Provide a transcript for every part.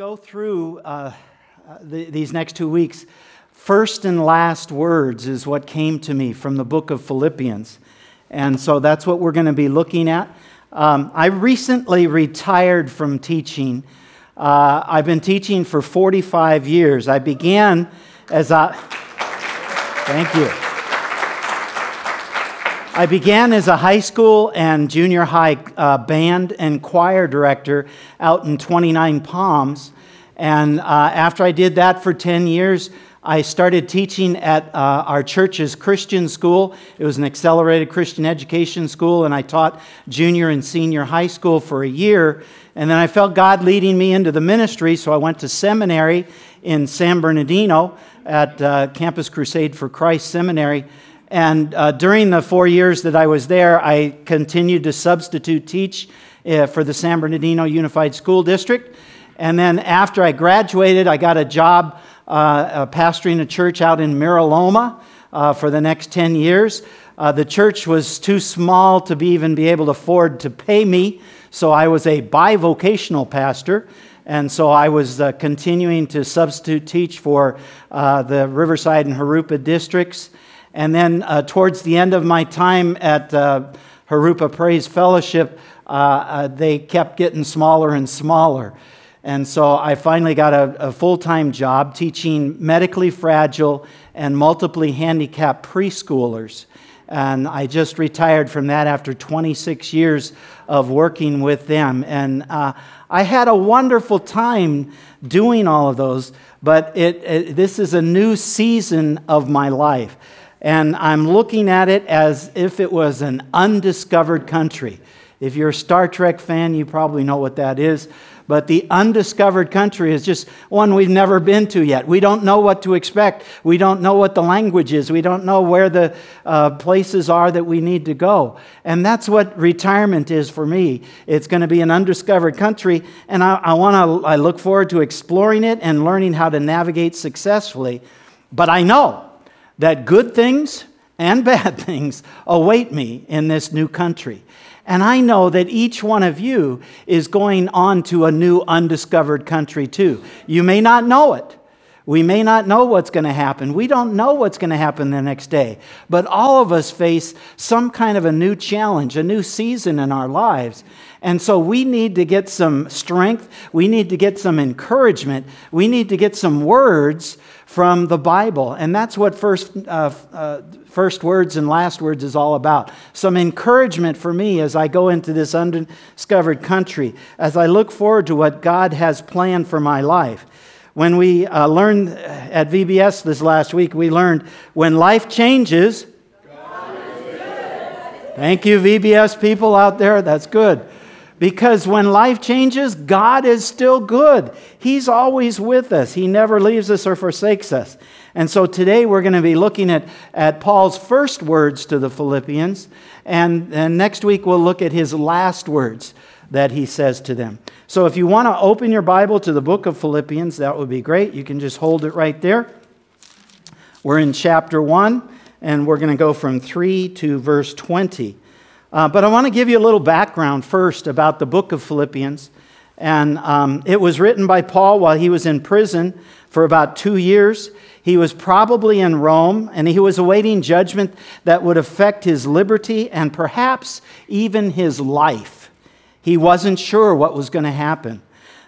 go through uh, the, these next two weeks, first and last words is what came to me from the book of Philippians. And so that's what we're going to be looking at. Um, I recently retired from teaching. Uh, I've been teaching for 45 years. I began as a. Thank you. I began as a high school and junior high uh, band and choir director out in 29 Palms. And uh, after I did that for 10 years, I started teaching at uh, our church's Christian school. It was an accelerated Christian education school, and I taught junior and senior high school for a year. And then I felt God leading me into the ministry, so I went to seminary in San Bernardino at uh, Campus Crusade for Christ Seminary. And uh, during the four years that I was there, I continued to substitute teach uh, for the San Bernardino Unified School District. And then after I graduated, I got a job uh, uh, pastoring a church out in Mira Loma uh, for the next 10 years. Uh, the church was too small to be even be able to afford to pay me, so I was a bivocational pastor. And so I was continuing to substitute teach for the Riverside and Jurupa districts. And then uh, towards the end of my time at uh, Jurupa Praise Fellowship, uh, uh, they kept getting smaller and smaller. And so I finally got a, a full time job teaching medically fragile and multiply handicapped preschoolers. And I just retired from that after 26 years of working with them. And uh, I had a wonderful time doing all of those, but it, it, this is a new season of my life and I'm looking at it as if it was an undiscovered country. If you're a Star Trek fan, you probably know what that is. But the undiscovered country is just one we've never been to yet. We don't know what to expect. We don't know what the language is. We don't know where the uh, places are that we need to go. And that's what retirement is for me. It's going to be an undiscovered country, and I, I want to. I look forward to exploring it and learning how to navigate successfully. But I know that good things and bad things await me in this new country. And I know that each one of you is going on to a new undiscovered country too. You may not know it. We may not know what's going to happen. We don't know what's going to happen the next day. But all of us face some kind of a new challenge, a new season in our lives. And so we need to get some strength. We need to get some encouragement. We need to get some words from the Bible. And that's what first, uh, uh, first words and last words is all about. Some encouragement for me as I go into this undiscovered country, as I look forward to what God has planned for my life. When we uh, learned at VBS this last week, we learned when life changes, Thank you, VBS people out there. That's good. Because when life changes, God is still good. He's always with us, He never leaves us or forsakes us. And so today we're going to be looking at, at Paul's first words to the Philippians, and, and next week we'll look at his last words that he says to them. So if you want to open your Bible to the book of Philippians, that would be great. You can just hold it right there. We're in chapter 1, and we're going to go from 3 to verse 20. Uh, but I want to give you a little background first about the book of Philippians. And um, it was written by Paul while he was in prison for about two years. He was probably in Rome, and he was awaiting judgment that would affect his liberty and perhaps even his life. He wasn't sure what was going to happen.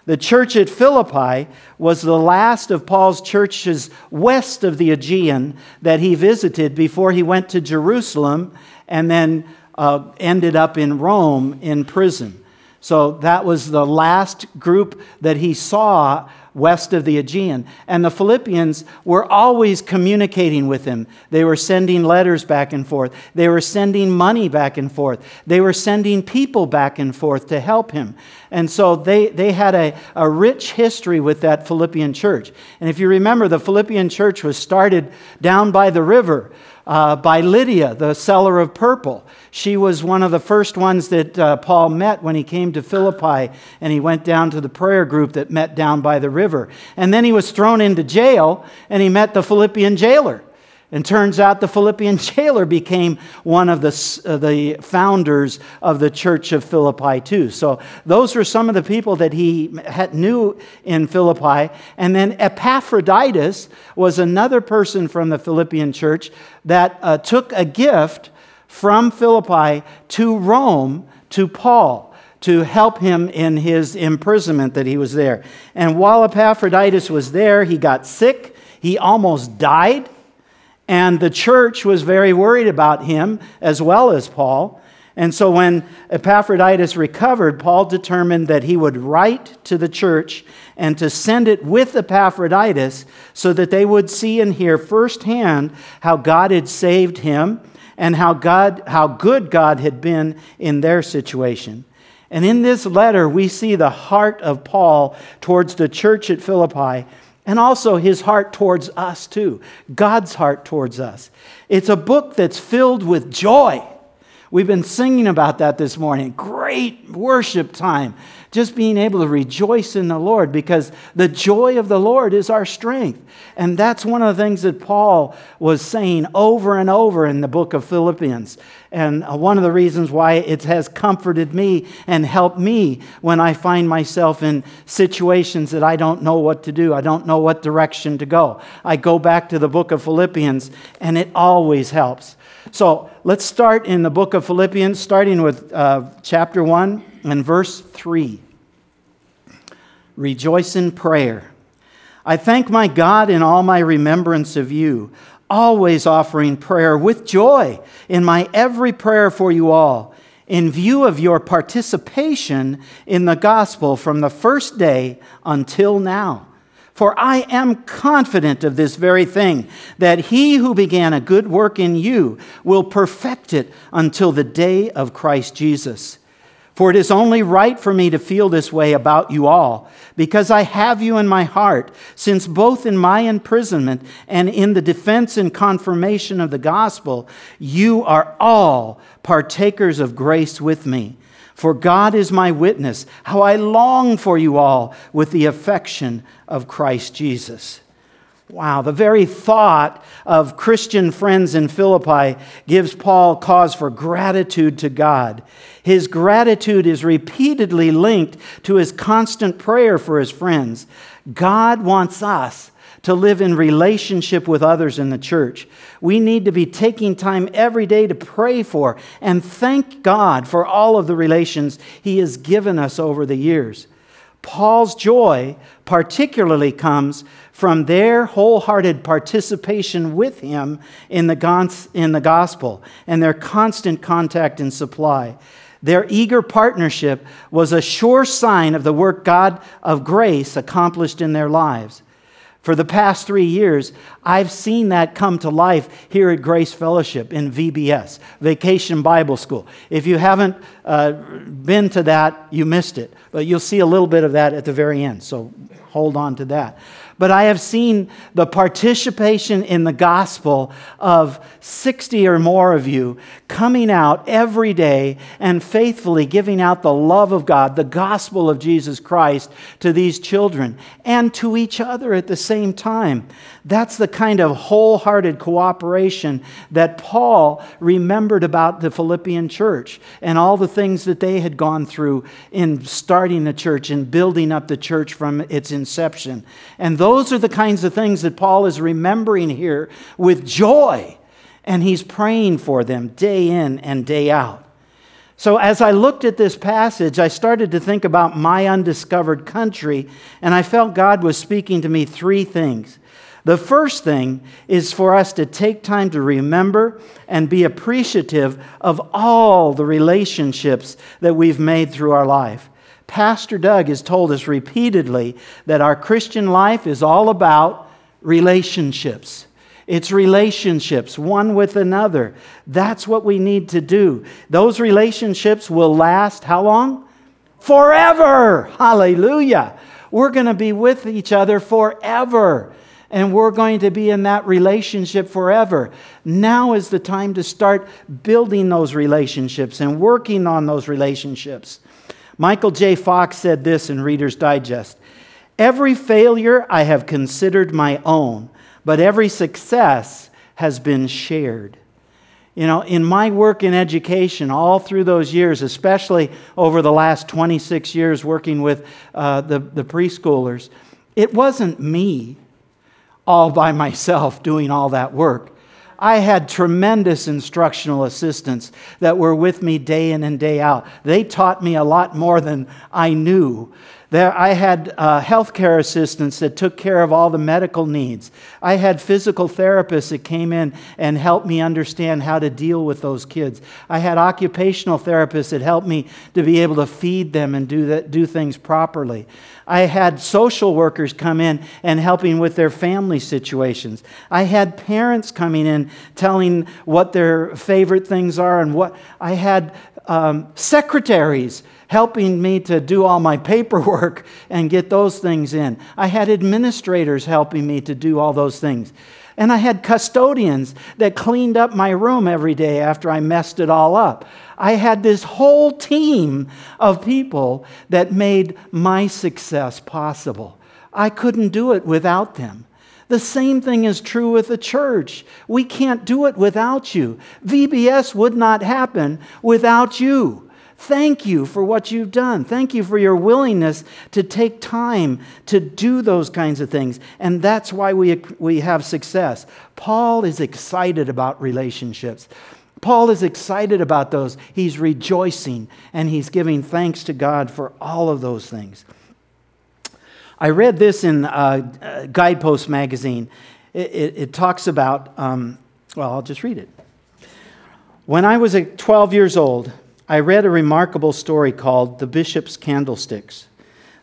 The church at Philippi was the last of Paul's churches west of the Aegean that he visited before he went to Jerusalem and then uh, ended up in Rome in prison. So that was the last group that he saw west of the Aegean. And the Philippians were always communicating with him. They were sending letters back and forth, they were sending money back and forth, they were sending people back and forth to help him. And so they, they had a, a rich history with that Philippian church. And if you remember, the Philippian church was started down by the river uh, by Lydia, the seller of purple. She was one of the first ones that uh, Paul met when he came to Philippi and he went down to the prayer group that met down by the river. And then he was thrown into jail and he met the Philippian jailer. And turns out the Philippian jailer became one of the, uh, the founders of the church of Philippi, too. So those were some of the people that he had, knew in Philippi. And then Epaphroditus was another person from the Philippian church that uh, took a gift from Philippi to Rome to Paul to help him in his imprisonment that he was there. And while Epaphroditus was there, he got sick, he almost died. And the church was very worried about him as well as Paul. And so when Epaphroditus recovered, Paul determined that he would write to the church and to send it with Epaphroditus so that they would see and hear firsthand how God had saved him and how, God, how good God had been in their situation. And in this letter, we see the heart of Paul towards the church at Philippi and also his heart towards us, too. God's heart towards us. It's a book that's filled with joy. We've been singing about that this morning. Great worship time. Just being able to rejoice in the Lord because the joy of the Lord is our strength. And that's one of the things that Paul was saying over and over in the book of Philippians. And uh, one of the reasons why it has comforted me and helped me when I find myself in situations that I don't know what to do, I don't know what direction to go. I go back to the book of Philippians, and it always helps. So let's start in the book of Philippians, starting with uh, chapter 1 and verse 3. Rejoice in prayer. I thank my God in all my remembrance of you, always offering prayer with joy in my every prayer for you all, in view of your participation in the gospel from the first day until now. For I am confident of this very thing, that he who began a good work in you will perfect it until the day of Christ Jesus. For it is only right for me to feel this way about you all, because I have you in my heart, since both in my imprisonment and in the defense and confirmation of the gospel, you are all partakers of grace with me. For God is my witness, how I long for you all with the affection of Christ Jesus. Wow, the very thought of Christian friends in Philippi gives Paul cause for gratitude to God. His gratitude is repeatedly linked to his constant prayer for his friends. God wants us to live in relationship with others in the church. We need to be taking time every day to pray for and thank God for all of the relations He has given us over the years. Paul's joy particularly comes from their wholehearted participation with him in the, in the gospel and their constant contact and supply. Their eager partnership was a sure sign of the work God of grace accomplished in their lives. For the past three years, I've seen that come to life here at Grace Fellowship in VBS, Vacation Bible School. If you haven't uh, been to that, you missed it. But you'll see a little bit of that at the very end, so hold on to that but I have seen the participation in the gospel of 60 or more of you coming out every day and faithfully giving out the love of God, the gospel of Jesus Christ to these children and to each other at the same time. That's the kind of wholehearted cooperation that Paul remembered about the Philippian church and all the things that they had gone through in starting the church and building up the church from its inception. And those are the kinds of things that Paul is remembering here with joy, and he's praying for them day in and day out. So, as I looked at this passage, I started to think about my undiscovered country, and I felt God was speaking to me three things. The first thing is for us to take time to remember and be appreciative of all the relationships that we've made through our life. Pastor Doug has told us repeatedly that our Christian life is all about relationships. It's relationships, one with another. That's what we need to do. Those relationships will last how long? Forever. Hallelujah. We're going to be with each other forever and we're going to be in that relationship forever. Now is the time to start building those relationships and working on those relationships. Michael J. Fox said this in Reader's Digest Every failure I have considered my own, but every success has been shared. You know, in my work in education, all through those years, especially over the last 26 years working with uh, the, the preschoolers, it wasn't me all by myself doing all that work. I had tremendous instructional assistants that were with me day in and day out. They taught me a lot more than I knew. There, I had uh, healthcare assistants that took care of all the medical needs. I had physical therapists that came in and helped me understand how to deal with those kids. I had occupational therapists that helped me to be able to feed them and do, that, do things properly. I had social workers come in and helping with their family situations. I had parents coming in telling what their favorite things are and what I had um, secretaries helping me to do all my paperwork and get those things in. I had administrators helping me to do all those things. And I had custodians that cleaned up my room every day after I messed it all up. I had this whole team of people that made my success possible. I couldn't do it without them. The same thing is true with the church. We can't do it without you. VBS would not happen without you. Thank you for what you've done. Thank you for your willingness to take time to do those kinds of things. And that's why we, we have success. Paul is excited about relationships. Paul is excited about those. He's rejoicing and he's giving thanks to God for all of those things. I read this in uh, Guidepost magazine. It, it, it talks about, um, well, I'll just read it. When I was 12 years old, I read a remarkable story called The Bishop's Candlesticks.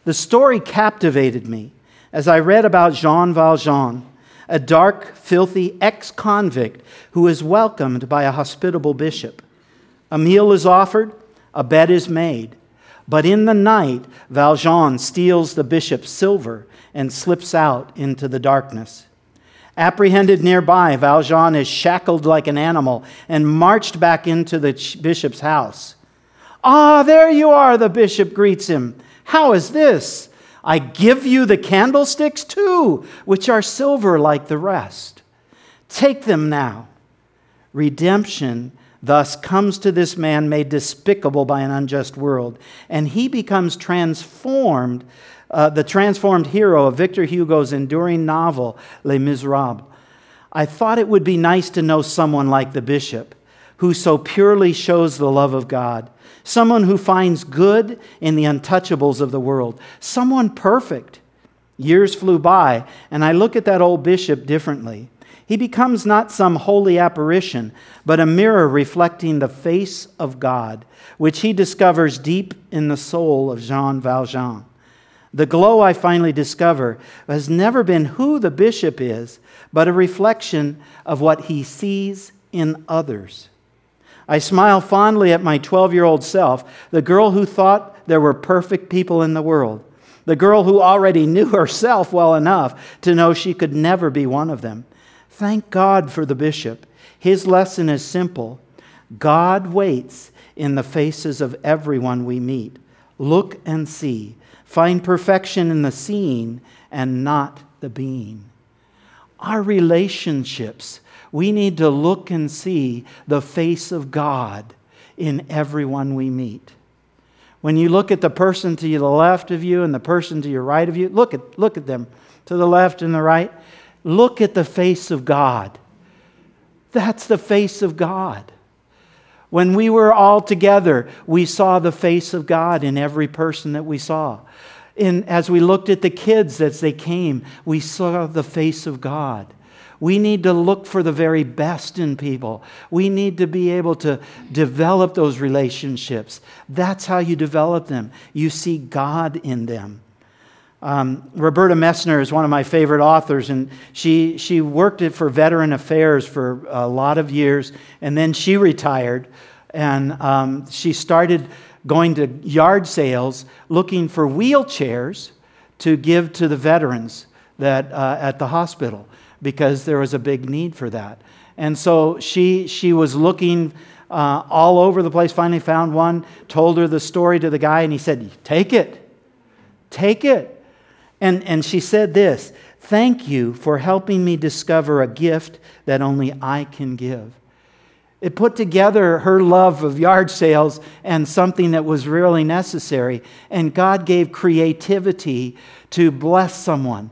The story captivated me as I read about Jean Valjean, a dark, filthy ex convict who is welcomed by a hospitable bishop. A meal is offered, a bed is made. But in the night, Valjean steals the bishop's silver and slips out into the darkness. Apprehended nearby, Valjean is shackled like an animal and marched back into the bishop's house. Ah, there you are, the bishop greets him. How is this? I give you the candlesticks too, which are silver like the rest. Take them now. Redemption thus comes to this man made despicable by an unjust world, and he becomes transformed uh, the transformed hero of Victor Hugo's enduring novel, Les Miserables. I thought it would be nice to know someone like the bishop who so purely shows the love of God, someone who finds good in the untouchables of the world, someone perfect. Years flew by, and I look at that old bishop differently. He becomes not some holy apparition, but a mirror reflecting the face of God, which he discovers deep in the soul of Jean Valjean. The glow I finally discover has never been who the bishop is, but a reflection of what he sees in others. I smile fondly at my 12 year old self, the girl who thought there were perfect people in the world, the girl who already knew herself well enough to know she could never be one of them. Thank God for the bishop. His lesson is simple God waits in the faces of everyone we meet. Look and see. Find perfection in the seeing and not the being. Our relationships, we need to look and see the face of God in everyone we meet. When you look at the person to the left of you and the person to your right of you, look at, look at them to the left and the right. Look at the face of God. That's the face of God. When we were all together, we saw the face of God in every person that we saw. In, as we looked at the kids as they came, we saw the face of God. We need to look for the very best in people. We need to be able to develop those relationships. That's how you develop them. You see God in them. Um, Roberta Messner is one of my favorite authors, and she, she worked for Veteran Affairs for a lot of years, and then she retired, and um, she started going to yard sales looking for wheelchairs to give to the veterans that, uh, at the hospital because there was a big need for that. And so she, she was looking uh, all over the place, finally found one, told her the story to the guy, and he said, Take it, take it. And, and she said this Thank you for helping me discover a gift that only I can give. It put together her love of yard sales and something that was really necessary. And God gave creativity to bless someone,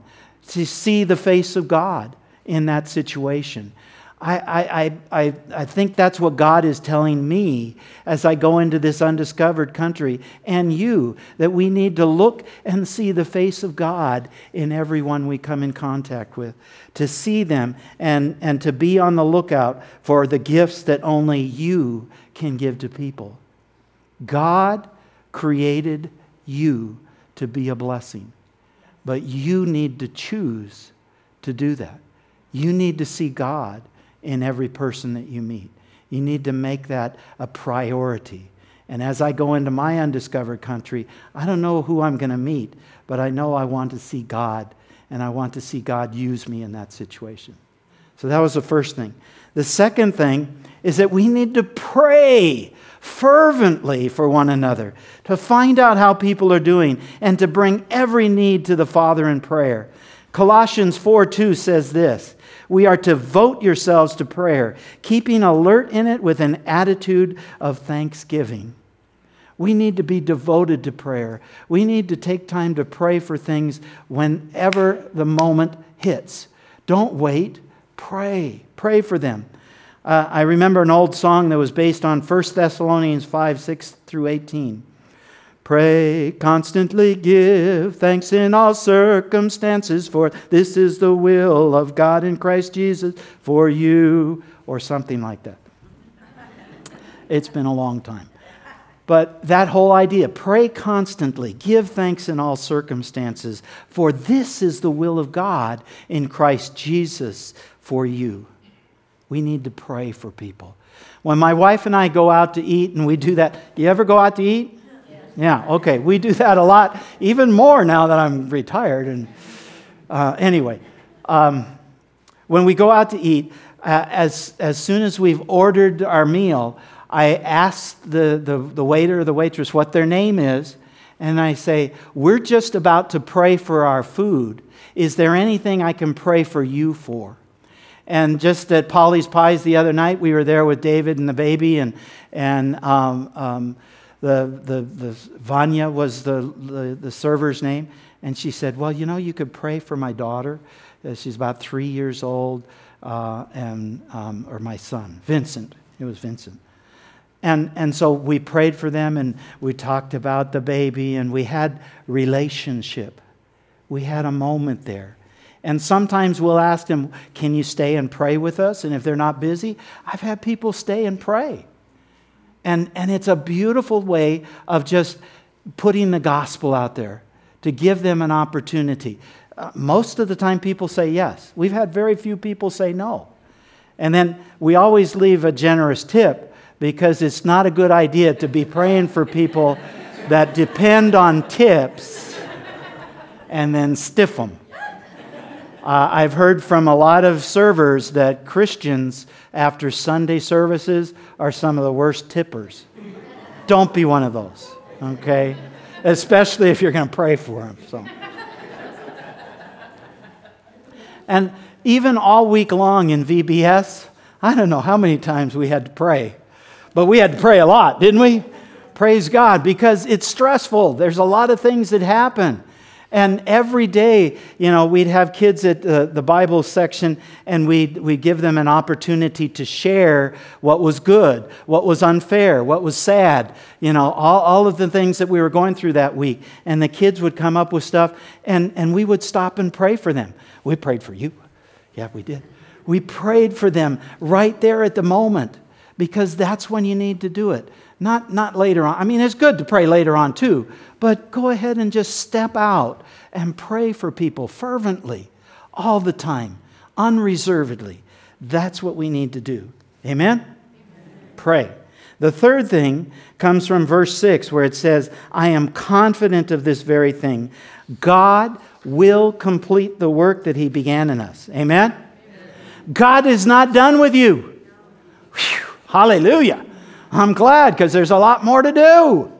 to see the face of God in that situation. I, I, I, I think that's what God is telling me as I go into this undiscovered country and you, that we need to look and see the face of God in everyone we come in contact with, to see them and, and to be on the lookout for the gifts that only you can give to people. God created you to be a blessing, but you need to choose to do that. You need to see God in every person that you meet. You need to make that a priority. And as I go into my undiscovered country, I don't know who I'm going to meet, but I know I want to see God, and I want to see God use me in that situation. So that was the first thing. The second thing is that we need to pray fervently for one another, to find out how people are doing, and to bring every need to the Father in prayer. Colossians 4 2 says this we are to vote yourselves to prayer, keeping alert in it with an attitude of thanksgiving. We need to be devoted to prayer. We need to take time to pray for things whenever the moment hits. Don't wait, pray. Pray for them. Uh, I remember an old song that was based on 1 Thessalonians 5 6 through 18. Pray, constantly give thanks in all circumstances, for this is the will of God in Christ Jesus for you, or something like that. It's been a long time. But that whole idea pray constantly, give thanks in all circumstances, for this is the will of God in Christ Jesus for you. We need to pray for people. When my wife and I go out to eat, and we do that, do you ever go out to eat? Yeah, okay. We do that a lot, even more now that I'm retired. And uh, anyway, um, when we go out to eat, uh, as, as soon as we've ordered our meal, I ask the, the, the waiter or the waitress what their name is, and I say, We're just about to pray for our food. Is there anything I can pray for you for? And just at Polly's Pies the other night, we were there with David and the baby, and, and um, um, the, the, the Vanya was the, the, the server's name. And she said, Well, you know, you could pray for my daughter. Uh, she's about three years old, uh, and, um, or my son, Vincent. It was Vincent. And, and so we prayed for them and we talked about the baby and we had relationship. We had a moment there. And sometimes we'll ask them, Can you stay and pray with us? And if they're not busy, I've had people stay and pray. And, and it's a beautiful way of just putting the gospel out there to give them an opportunity. Uh, most of the time, people say yes. We've had very few people say no. And then we always leave a generous tip because it's not a good idea to be praying for people that depend on tips and then stiff them. Uh, I've heard from a lot of servers that Christians, after Sunday services, are some of the worst tippers. Don't be one of those, okay? Especially if you're going to pray for them. So. And even all week long in VBS, I don't know how many times we had to pray, but we had to pray a lot, didn't we? Praise God, because it's stressful. There's a lot of things that happen. And every day, you know, we'd have kids at the, the Bible section and we'd, we'd give them an opportunity to share what was good, what was unfair, what was sad, you know, all, all of the things that we were going through that week. And the kids would come up with stuff and, and we would stop and pray for them. We prayed for you. Yeah, we did. We prayed for them right there at the moment because that's when you need to do it. Not, not later on. I mean, it's good to pray later on too, but go ahead and just step out and pray for people fervently, all the time, unreservedly. That's what we need to do. Amen? Amen? Pray. The third thing comes from verse 6, where it says, I am confident of this very thing. God will complete the work that He began in us. Amen? Amen. God is not done with you. Whew, hallelujah. I'm glad because there's a lot more to do.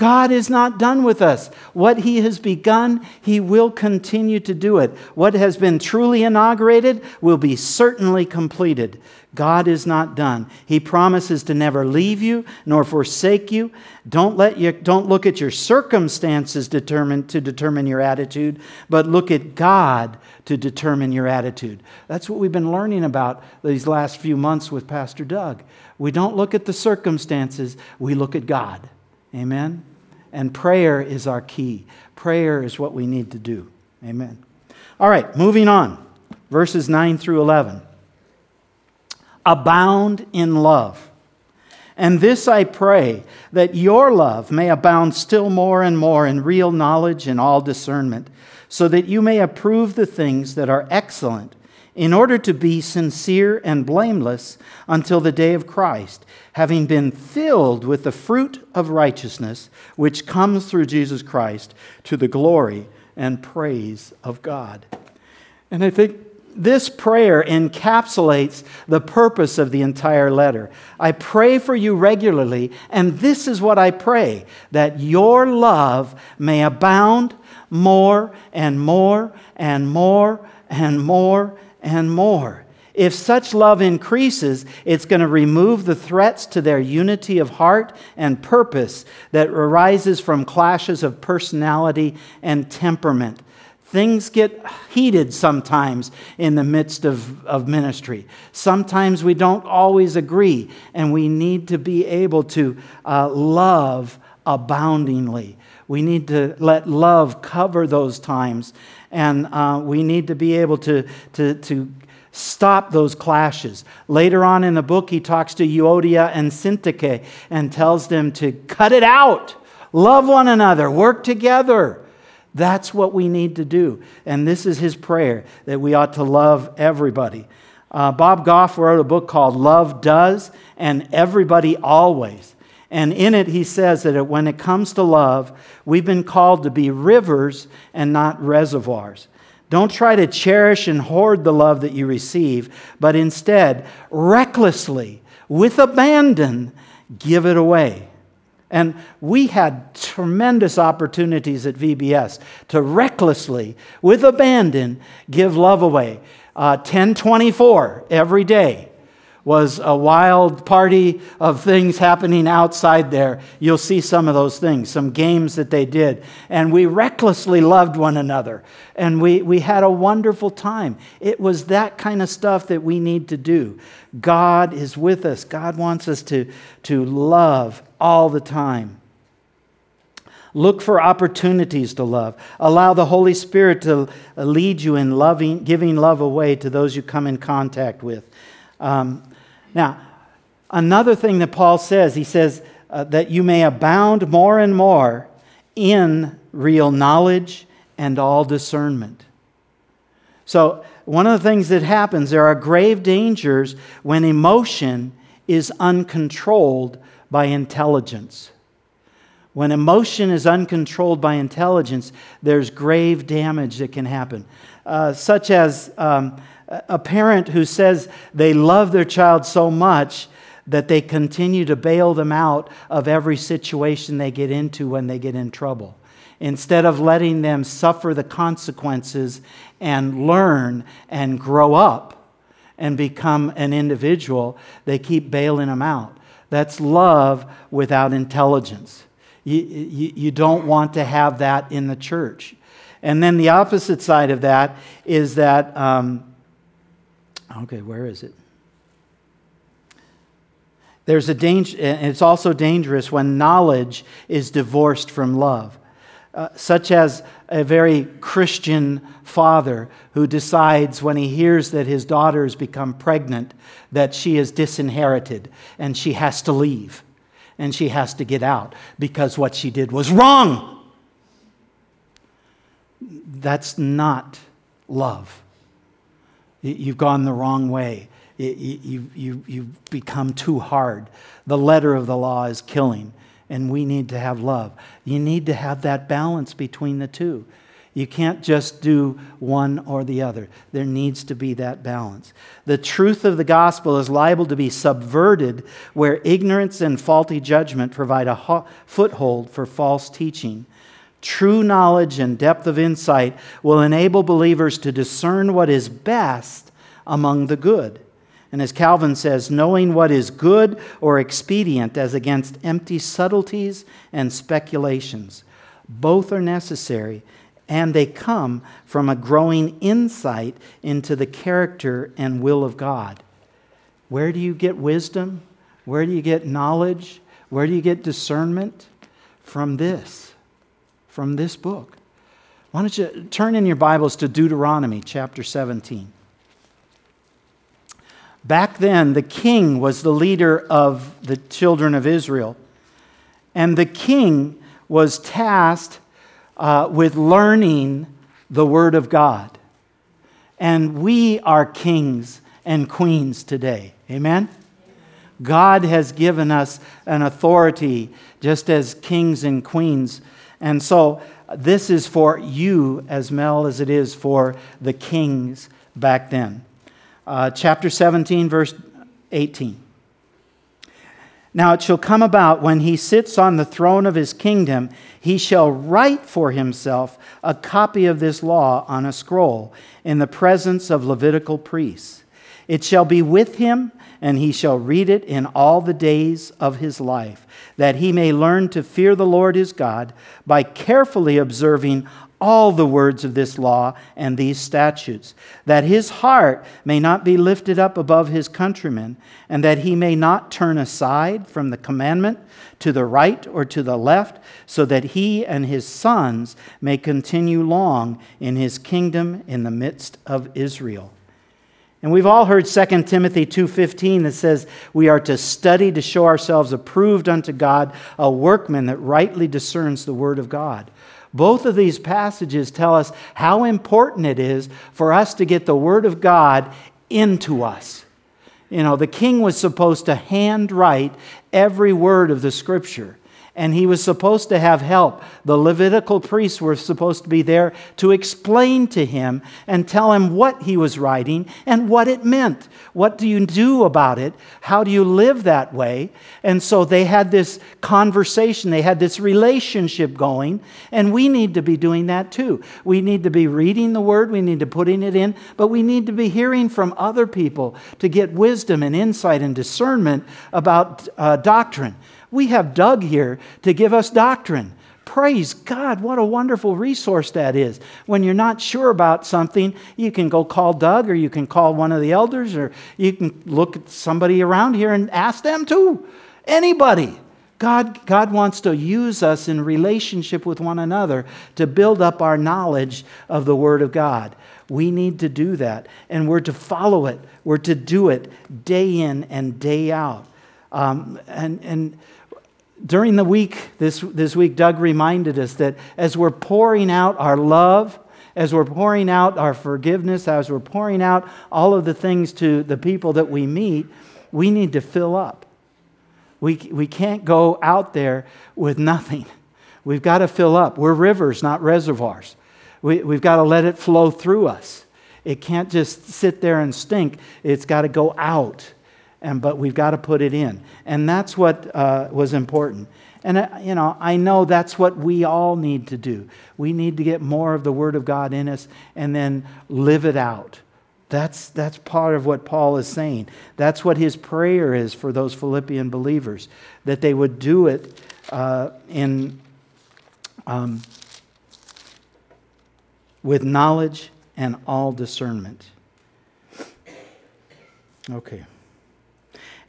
God is not done with us. What He has begun, He will continue to do it. What has been truly inaugurated will be certainly completed. God is not done. He promises to never leave you nor forsake you. Don't, let you, don't look at your circumstances determine, to determine your attitude, but look at God to determine your attitude. That's what we've been learning about these last few months with Pastor Doug. We don't look at the circumstances, we look at God. Amen? And prayer is our key. Prayer is what we need to do. Amen. All right, moving on. Verses 9 through 11 abound in love. And this I pray, that your love may abound still more and more in real knowledge and all discernment, so that you may approve the things that are excellent, in order to be sincere and blameless until the day of Christ, having been filled with the fruit of righteousness, which comes through Jesus Christ, to the glory and praise of God. And I think this prayer encapsulates the purpose of the entire letter. I pray for you regularly, and this is what I pray that your love may abound more and more and more and more and more. If such love increases, it's going to remove the threats to their unity of heart and purpose that arises from clashes of personality and temperament. Things get heated sometimes in the midst of, of ministry. Sometimes we don't always agree, and we need to be able to uh, love aboundingly. We need to let love cover those times, and uh, we need to be able to, to, to stop those clashes. Later on in the book, he talks to Euodia and Syntyche and tells them to cut it out, love one another, work together. That's what we need to do. And this is his prayer that we ought to love everybody. Uh, Bob Goff wrote a book called Love Does and Everybody Always. And in it, he says that when it comes to love, we've been called to be rivers and not reservoirs. Don't try to cherish and hoard the love that you receive, but instead, recklessly, with abandon, give it away. And we had tremendous opportunities at VBS to recklessly, with abandon, give love away. Uh, 1024 every day was a wild party of things happening outside there. You'll see some of those things, some games that they did. And we recklessly loved one another. And we, we had a wonderful time. It was that kind of stuff that we need to do. God is with us, God wants us to, to love all the time. Look for opportunities to love. Allow the Holy Spirit to lead you in loving, giving love away to those you come in contact with. Um, now, another thing that Paul says, he says uh, that you may abound more and more in real knowledge and all discernment. So, one of the things that happens, there are grave dangers when emotion is uncontrolled by intelligence. When emotion is uncontrolled by intelligence, there's grave damage that can happen, uh, such as um, a parent who says they love their child so much that they continue to bail them out of every situation they get into when they get in trouble. Instead of letting them suffer the consequences and learn and grow up and become an individual, they keep bailing them out. That's love without intelligence. You, you, you, don't want to have that in the church. And then the opposite side of that is that um, Okay, where is it? There's a danger, and it's also dangerous when knowledge is divorced from love. Uh, such as a very Christian father who decides when he hears that his daughter has become pregnant that she is disinherited and she has to leave and she has to get out because what she did was wrong. That's not love. You've gone the wrong way. You, you, you've become too hard. The letter of the law is killing, and we need to have love. You need to have that balance between the two. You can't just do one or the other. There needs to be that balance. The truth of the gospel is liable to be subverted where ignorance and faulty judgment provide a ho- foothold for false teaching. True knowledge and depth of insight will enable believers to discern what is best among the good. And as Calvin says, knowing what is good or expedient as against empty subtleties and speculations. Both are necessary, and they come from a growing insight into the character and will of God. Where do you get wisdom? Where do you get knowledge? Where do you get discernment? From this, from this book. Why don't you turn in your Bibles to Deuteronomy chapter 17? Back then, the king was the leader of the children of Israel. And the king was tasked uh, with learning the Word of God. And we are kings and queens today. Amen? God has given us an authority just as kings and queens. And so this is for you as well as it is for the kings back then uh, chapter 17, verse 18. Now it shall come about when he sits on the throne of his kingdom, he shall write for himself a copy of this law on a scroll in the presence of Levitical priests. It shall be with him, and he shall read it in all the days of his life, that he may learn to fear the Lord his God by carefully observing all the words of this law and these statutes, that his heart may not be lifted up above his countrymen, and that he may not turn aside from the commandment to the right or to the left, so that he and his sons may continue long in his kingdom in the midst of Israel. And we've all heard 2 Timothy 2:15 that says we are to study to show ourselves approved unto God, a workman that rightly discerns the word of God. Both of these passages tell us how important it is for us to get the Word of God into us. You know, the king was supposed to handwrite every word of the Scripture and he was supposed to have help. The Levitical priests were supposed to be there to explain to him and tell him what he was writing and what it meant. What do you do about it? How do you live that way? And so they had this conversation, they had this relationship going, and we need to be doing that too. We need to be reading the word, we need to putting it in, but we need to be hearing from other people to get wisdom and insight and discernment about uh, doctrine. We have Doug here to give us doctrine. Praise God, what a wonderful resource that is. When you're not sure about something, you can go call Doug or you can call one of the elders or you can look at somebody around here and ask them too. Anybody. God, God wants to use us in relationship with one another to build up our knowledge of the Word of God. We need to do that, and we're to follow it. We're to do it day in and day out. Um, and, and during the week, this, this week, Doug reminded us that as we're pouring out our love, as we're pouring out our forgiveness, as we're pouring out all of the things to the people that we meet, we need to fill up. We, we can't go out there with nothing. We've got to fill up. We're rivers, not reservoirs. We, we've got to let it flow through us. It can't just sit there and stink, it's got to go out and but we've got to put it in. And that's what uh, was important. And uh, you know i know that's what we all need to do. We need to get more of the word of god in us and then live it out. That's, that's part of what paul is saying. That's what his prayer is for those philippian believers that they would do it uh, in um, with knowledge and all discernment. Okay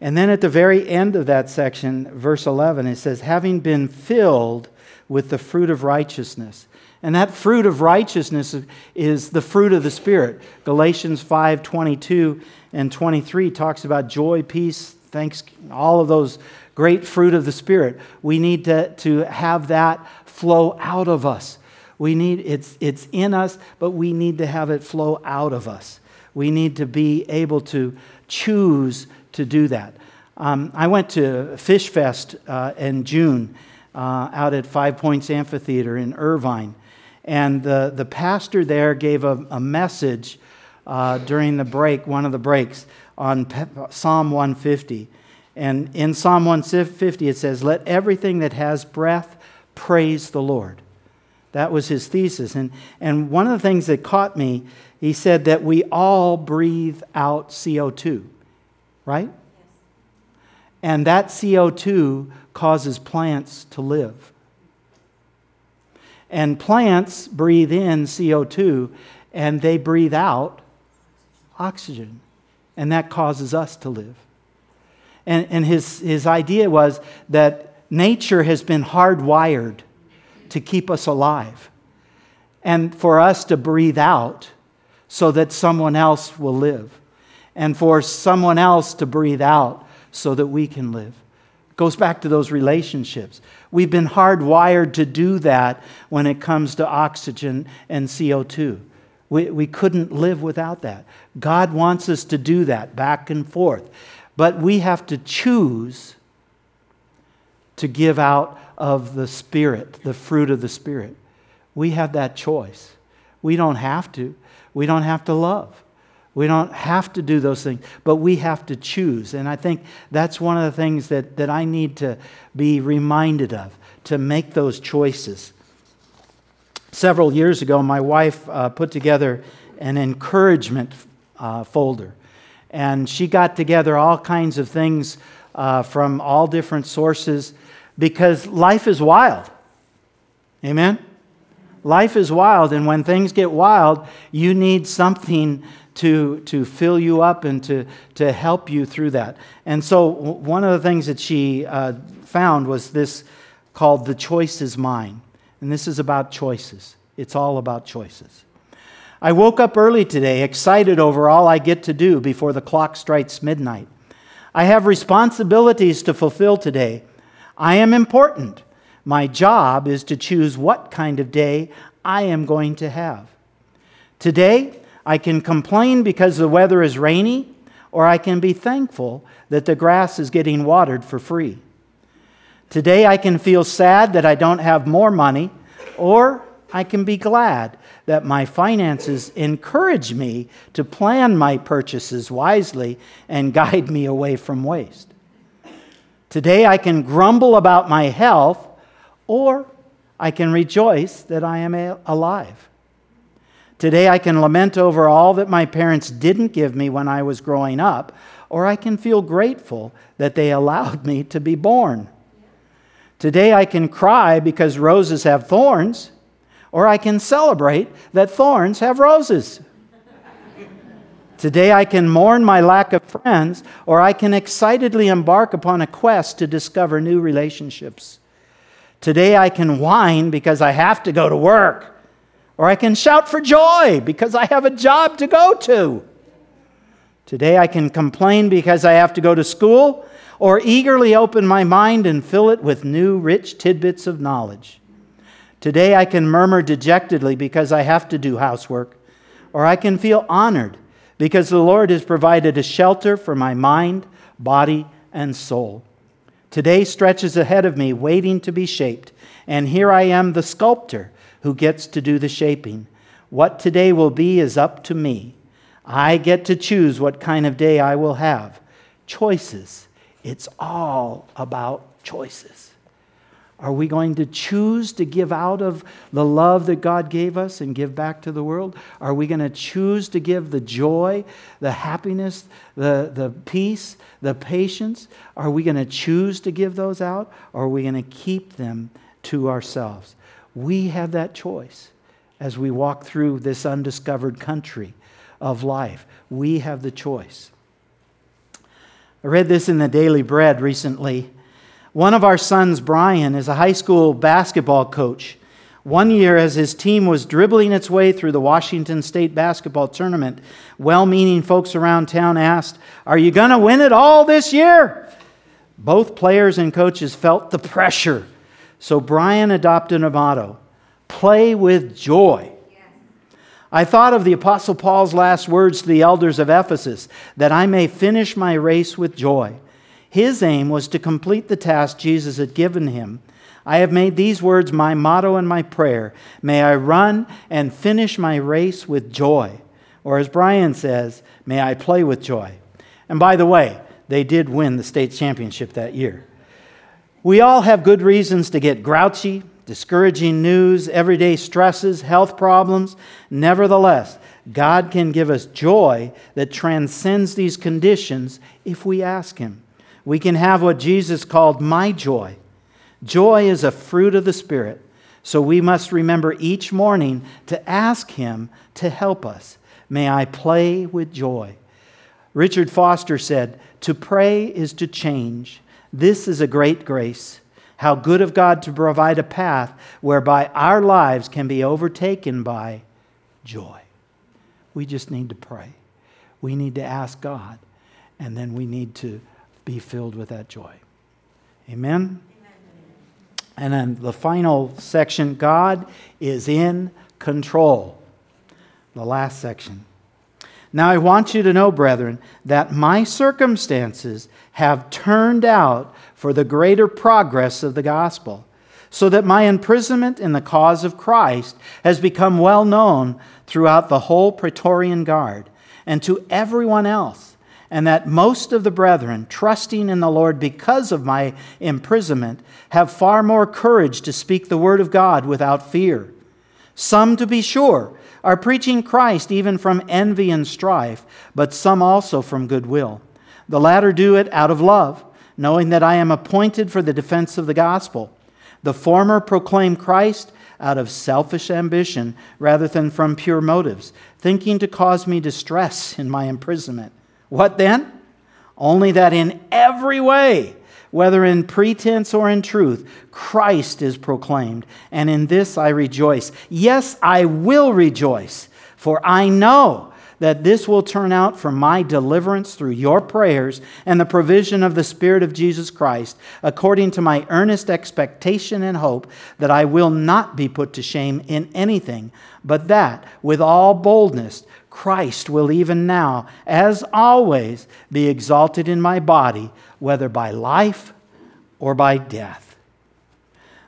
and then at the very end of that section, verse 11, it says, having been filled with the fruit of righteousness. And that fruit of righteousness is the fruit of the Spirit. Galatians 5 22 and 23 talks about joy, peace, thanks, all of those great fruit of the Spirit. We need to, to have that flow out of us. We need it's it's in us, but we need to have it flow out of us. We need to be able to choose to do that. Um, I went to Fish Fest uh, in June uh, out at Five Points Amphitheater in Irvine. And the, the pastor there gave a, a message uh, during the break, one of the breaks, on Psalm 150. And in Psalm 150, it says, Let everything that has breath praise the Lord. That was his thesis. And, and one of the things that caught me, he said that we all breathe out CO2, right? And that CO2 causes plants to live. And plants breathe in CO2 and they breathe out oxygen. And that causes us to live. And, and his, his idea was that nature has been hardwired to keep us alive and for us to breathe out so that someone else will live and for someone else to breathe out so that we can live. It goes back to those relationships. We've been hardwired to do that when it comes to oxygen and CO2. We, we couldn't live without that. God wants us to do that back and forth. But we have to choose to give out of the Spirit, the fruit of the Spirit. We have that choice. We don't have to. We don't have to love. We don't have to do those things, but we have to choose. And I think that's one of the things that, that I need to be reminded of, to make those choices. Several years ago, my wife uh, put together an encouragement uh, folder. And she got together all kinds of things uh, from all different sources because life is wild. Amen? Life is wild, and when things get wild, you need something to, to fill you up and to, to help you through that. And so, one of the things that she uh, found was this called The Choice is Mine. And this is about choices, it's all about choices. I woke up early today, excited over all I get to do before the clock strikes midnight. I have responsibilities to fulfill today. I am important. My job is to choose what kind of day I am going to have. Today, I can complain because the weather is rainy, or I can be thankful that the grass is getting watered for free. Today, I can feel sad that I don't have more money, or I can be glad that my finances encourage me to plan my purchases wisely and guide me away from waste. Today I can grumble about my health, or I can rejoice that I am alive. Today I can lament over all that my parents didn't give me when I was growing up, or I can feel grateful that they allowed me to be born. Today I can cry because roses have thorns, or I can celebrate that thorns have roses. Today I can mourn my lack of friends, or I can excitedly embark upon a quest to discover new relationships. Today I can whine because I have to go to work, or I can shout for joy because I have a job to go to. Today I can complain because I have to go to school, or eagerly open my mind and fill it with new, rich tidbits of knowledge. Today I can murmur dejectedly because I have to do housework, or I can feel honored because the Lord has provided a shelter for my mind, body, and soul. Today stretches ahead of me, waiting to be shaped, and here I am, the sculptor, who gets to do the shaping. What today will be is up to me. I get to choose what kind of day I will have. Choices. It's all about choices. Are we going to choose to give out of the love that God gave us and give back to the world? Are we going to choose to give the joy, the happiness, the, the peace, the patience? Are we going to choose to give those out? Or are we going to keep them to ourselves? We have that choice as we walk through this undiscovered country of life. We have the choice. I read this in the Daily Bread recently. One of our sons, Brian, is a high school basketball coach. One year, as his team was dribbling its way through the Washington State basketball tournament, well meaning folks around town asked, Are you going to win it all this year? Both players and coaches felt the pressure. So Brian adopted a motto play with joy. I thought of the Apostle Paul's last words to the elders of Ephesus that I may finish my race with joy. His aim was to complete the task Jesus had given him I have made these words my motto and my prayer. May I run and finish my race with joy. Or as Brian says, may I play with joy. And by the way, they did win the state championship that year. We all have good reasons to get grouchy, discouraging news, everyday stresses, health problems. Nevertheless, God can give us joy that transcends these conditions if we ask Him. We can have what Jesus called my joy. Joy is a fruit of the Spirit, so we must remember each morning to ask Him to help us. May I play with joy. Richard Foster said, To pray is to change. This is a great grace. How good of God to provide a path whereby our lives can be overtaken by joy. We just need to pray. We need to ask God, and then we need to be filled with that joy. Amen? And then the final section God is in control. The last section. Now, I want you to know, brethren, that my circumstances have turned out for the greater progress of the gospel, so that my imprisonment in the cause of Christ has become well known throughout the whole Praetorian Guard and to everyone else, and that most of the brethren, trusting in the Lord because of my imprisonment, have far more courage to speak the word of God without fear. Some, to be sure, are preaching Christ even from envy and strife, but some also from goodwill. The latter do it out of love, knowing that I am appointed for the defense of the gospel. The former proclaim Christ out of selfish ambition rather than from pure motives, thinking to cause me distress in my imprisonment. What then? Only that in every way, whether in pretense or in truth, Christ is proclaimed, and in this I rejoice. Yes, I will rejoice, for I know that this will turn out for my deliverance through your prayers and the provision of the Spirit of Jesus Christ, according to my earnest expectation and hope that I will not be put to shame in anything, but that, with all boldness, Christ will even now, as always, be exalted in my body, whether by life or by death.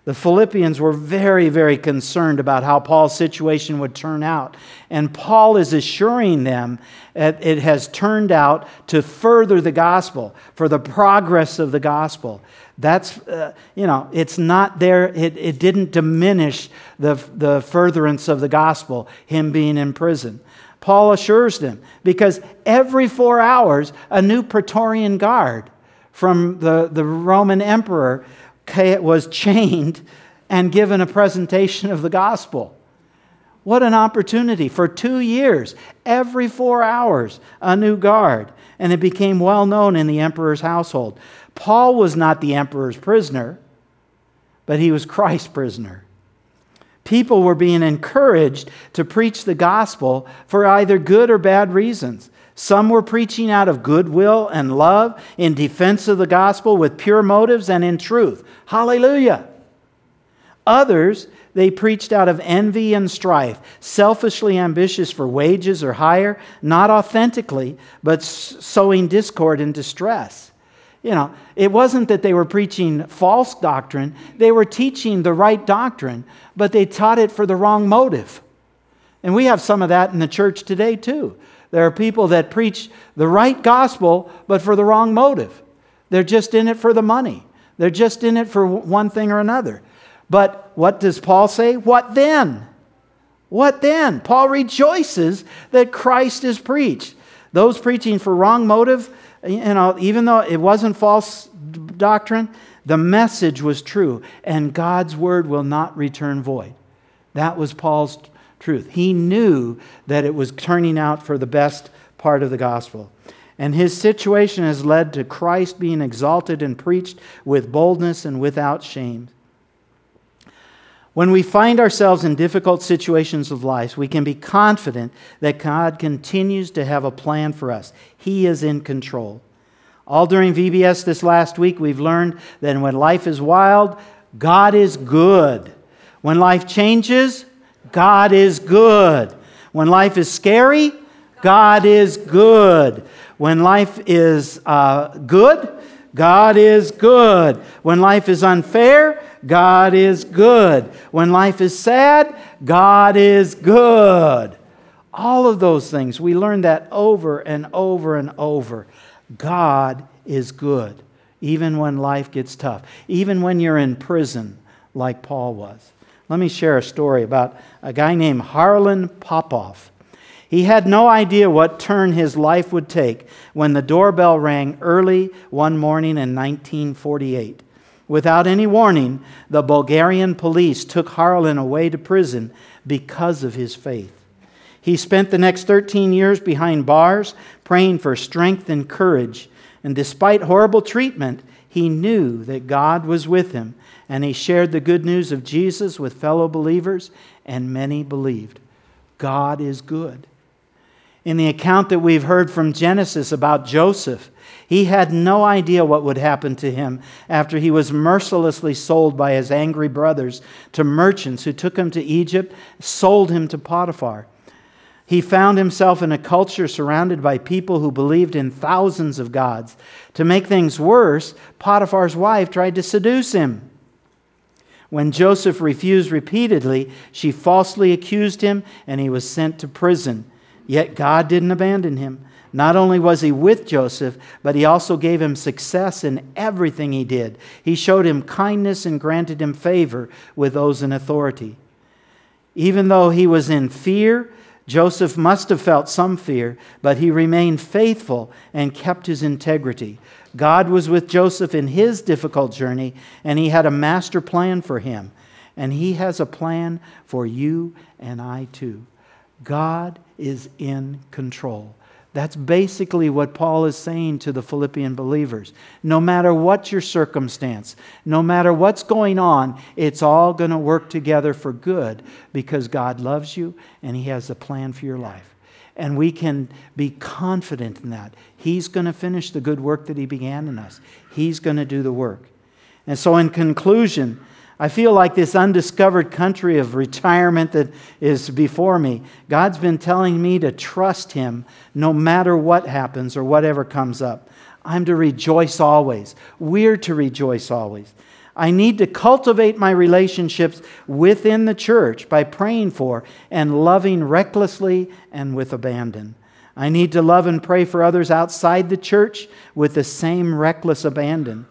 The Philippians were very, very concerned about how Paul's situation would turn out. And Paul is assuring them that it has turned out to further the gospel, for the progress of the gospel. That's, uh, you know, it's not there, it, it didn't diminish the, the furtherance of the gospel, him being in prison. Paul assures them because every four hours, a new Praetorian guard from the, the Roman emperor was chained and given a presentation of the gospel. What an opportunity. For two years, every four hours, a new guard. And it became well known in the emperor's household. Paul was not the emperor's prisoner, but he was Christ's prisoner. People were being encouraged to preach the gospel for either good or bad reasons. Some were preaching out of goodwill and love in defense of the gospel with pure motives and in truth. Hallelujah. Others, they preached out of envy and strife, selfishly ambitious for wages or hire, not authentically, but sowing discord and distress. You know, it wasn't that they were preaching false doctrine, they were teaching the right doctrine, but they taught it for the wrong motive. And we have some of that in the church today, too. There are people that preach the right gospel, but for the wrong motive. They're just in it for the money, they're just in it for one thing or another. But what does Paul say? What then? What then? Paul rejoices that Christ is preached. Those preaching for wrong motive, you know, even though it wasn't false doctrine, the message was true, and God's word will not return void. That was Paul's truth. He knew that it was turning out for the best part of the gospel. And his situation has led to Christ being exalted and preached with boldness and without shame. When we find ourselves in difficult situations of life, we can be confident that God continues to have a plan for us. He is in control. All during VBS this last week, we've learned that when life is wild, God is good. When life changes, God is good. When life is scary, God is good. When life is uh, good, God is good. When life is unfair, God is good. When life is sad, God is good. All of those things, we learn that over and over and over. God is good, even when life gets tough, even when you're in prison, like Paul was. Let me share a story about a guy named Harlan Popov. He had no idea what turn his life would take when the doorbell rang early one morning in 1948. Without any warning, the Bulgarian police took Harlan away to prison because of his faith. He spent the next 13 years behind bars, praying for strength and courage. And despite horrible treatment, he knew that God was with him, and he shared the good news of Jesus with fellow believers, and many believed. God is good. In the account that we've heard from Genesis about Joseph, he had no idea what would happen to him after he was mercilessly sold by his angry brothers to merchants who took him to Egypt, sold him to Potiphar. He found himself in a culture surrounded by people who believed in thousands of gods. To make things worse, Potiphar's wife tried to seduce him. When Joseph refused repeatedly, she falsely accused him and he was sent to prison. Yet God didn't abandon him. Not only was he with Joseph, but he also gave him success in everything he did. He showed him kindness and granted him favor with those in authority. Even though he was in fear, Joseph must have felt some fear, but he remained faithful and kept his integrity. God was with Joseph in his difficult journey, and he had a master plan for him. And he has a plan for you and I too. God is in control. That's basically what Paul is saying to the Philippian believers. No matter what your circumstance, no matter what's going on, it's all going to work together for good because God loves you and He has a plan for your life. And we can be confident in that. He's going to finish the good work that He began in us, He's going to do the work. And so, in conclusion, I feel like this undiscovered country of retirement that is before me. God's been telling me to trust Him no matter what happens or whatever comes up. I'm to rejoice always. We're to rejoice always. I need to cultivate my relationships within the church by praying for and loving recklessly and with abandon. I need to love and pray for others outside the church with the same reckless abandon.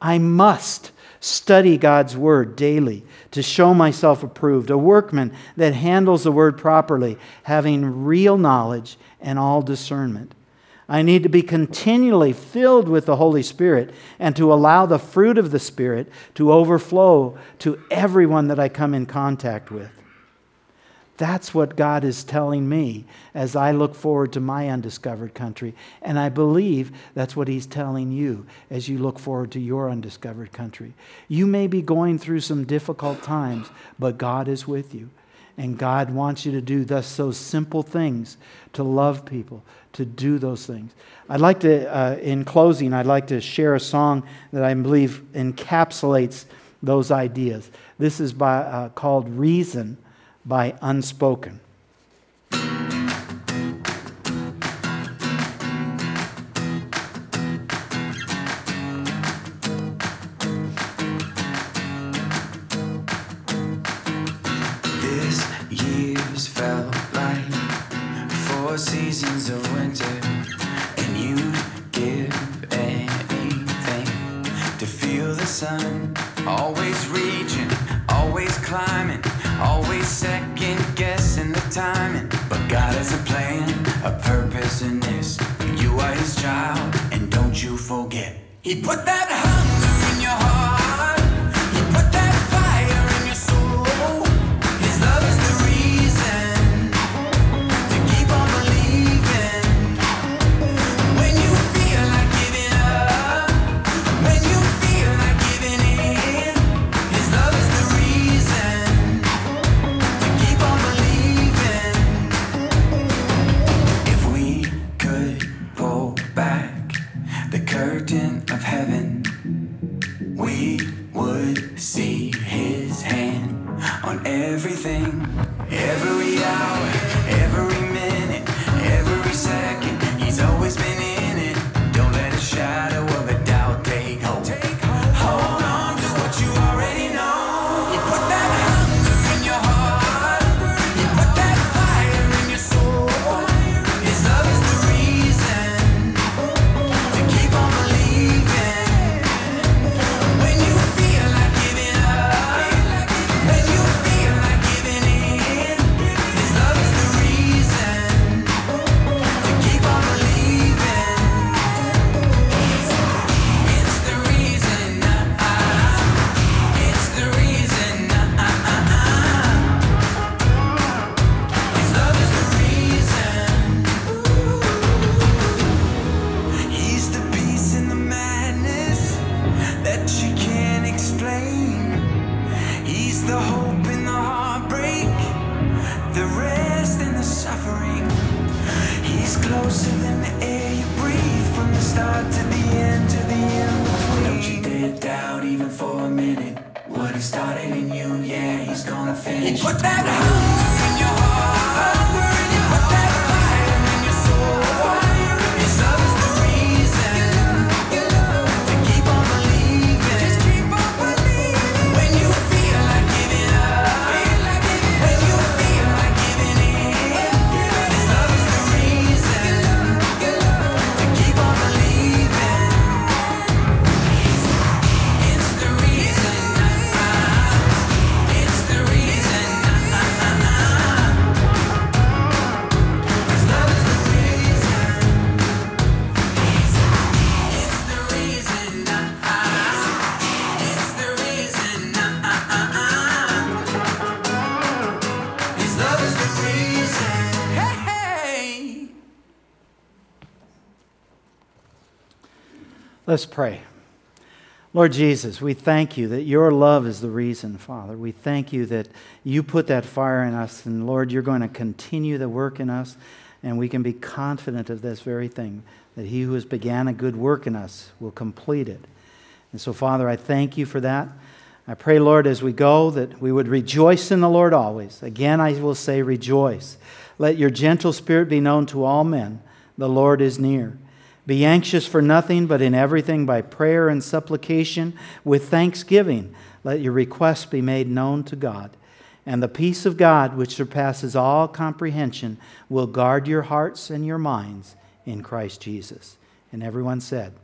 I must study God's word daily to show myself approved, a workman that handles the word properly, having real knowledge and all discernment. I need to be continually filled with the Holy Spirit and to allow the fruit of the Spirit to overflow to everyone that I come in contact with. That's what God is telling me as I look forward to my undiscovered country. And I believe that's what He's telling you as you look forward to your undiscovered country. You may be going through some difficult times, but God is with you. And God wants you to do thus those simple things to love people, to do those things. I'd like to, uh, in closing, I'd like to share a song that I believe encapsulates those ideas. This is by, uh, called Reason by Unspoken. Everything, every hour, Let's pray. Lord Jesus, we thank you that your love is the reason, Father. We thank you that you put that fire in us, and Lord, you're going to continue the work in us, and we can be confident of this very thing that he who has began a good work in us will complete it. And so, Father, I thank you for that. I pray, Lord, as we go, that we would rejoice in the Lord always. Again, I will say, rejoice. Let your gentle spirit be known to all men. The Lord is near. Be anxious for nothing, but in everything by prayer and supplication with thanksgiving. Let your requests be made known to God. And the peace of God, which surpasses all comprehension, will guard your hearts and your minds in Christ Jesus. And everyone said,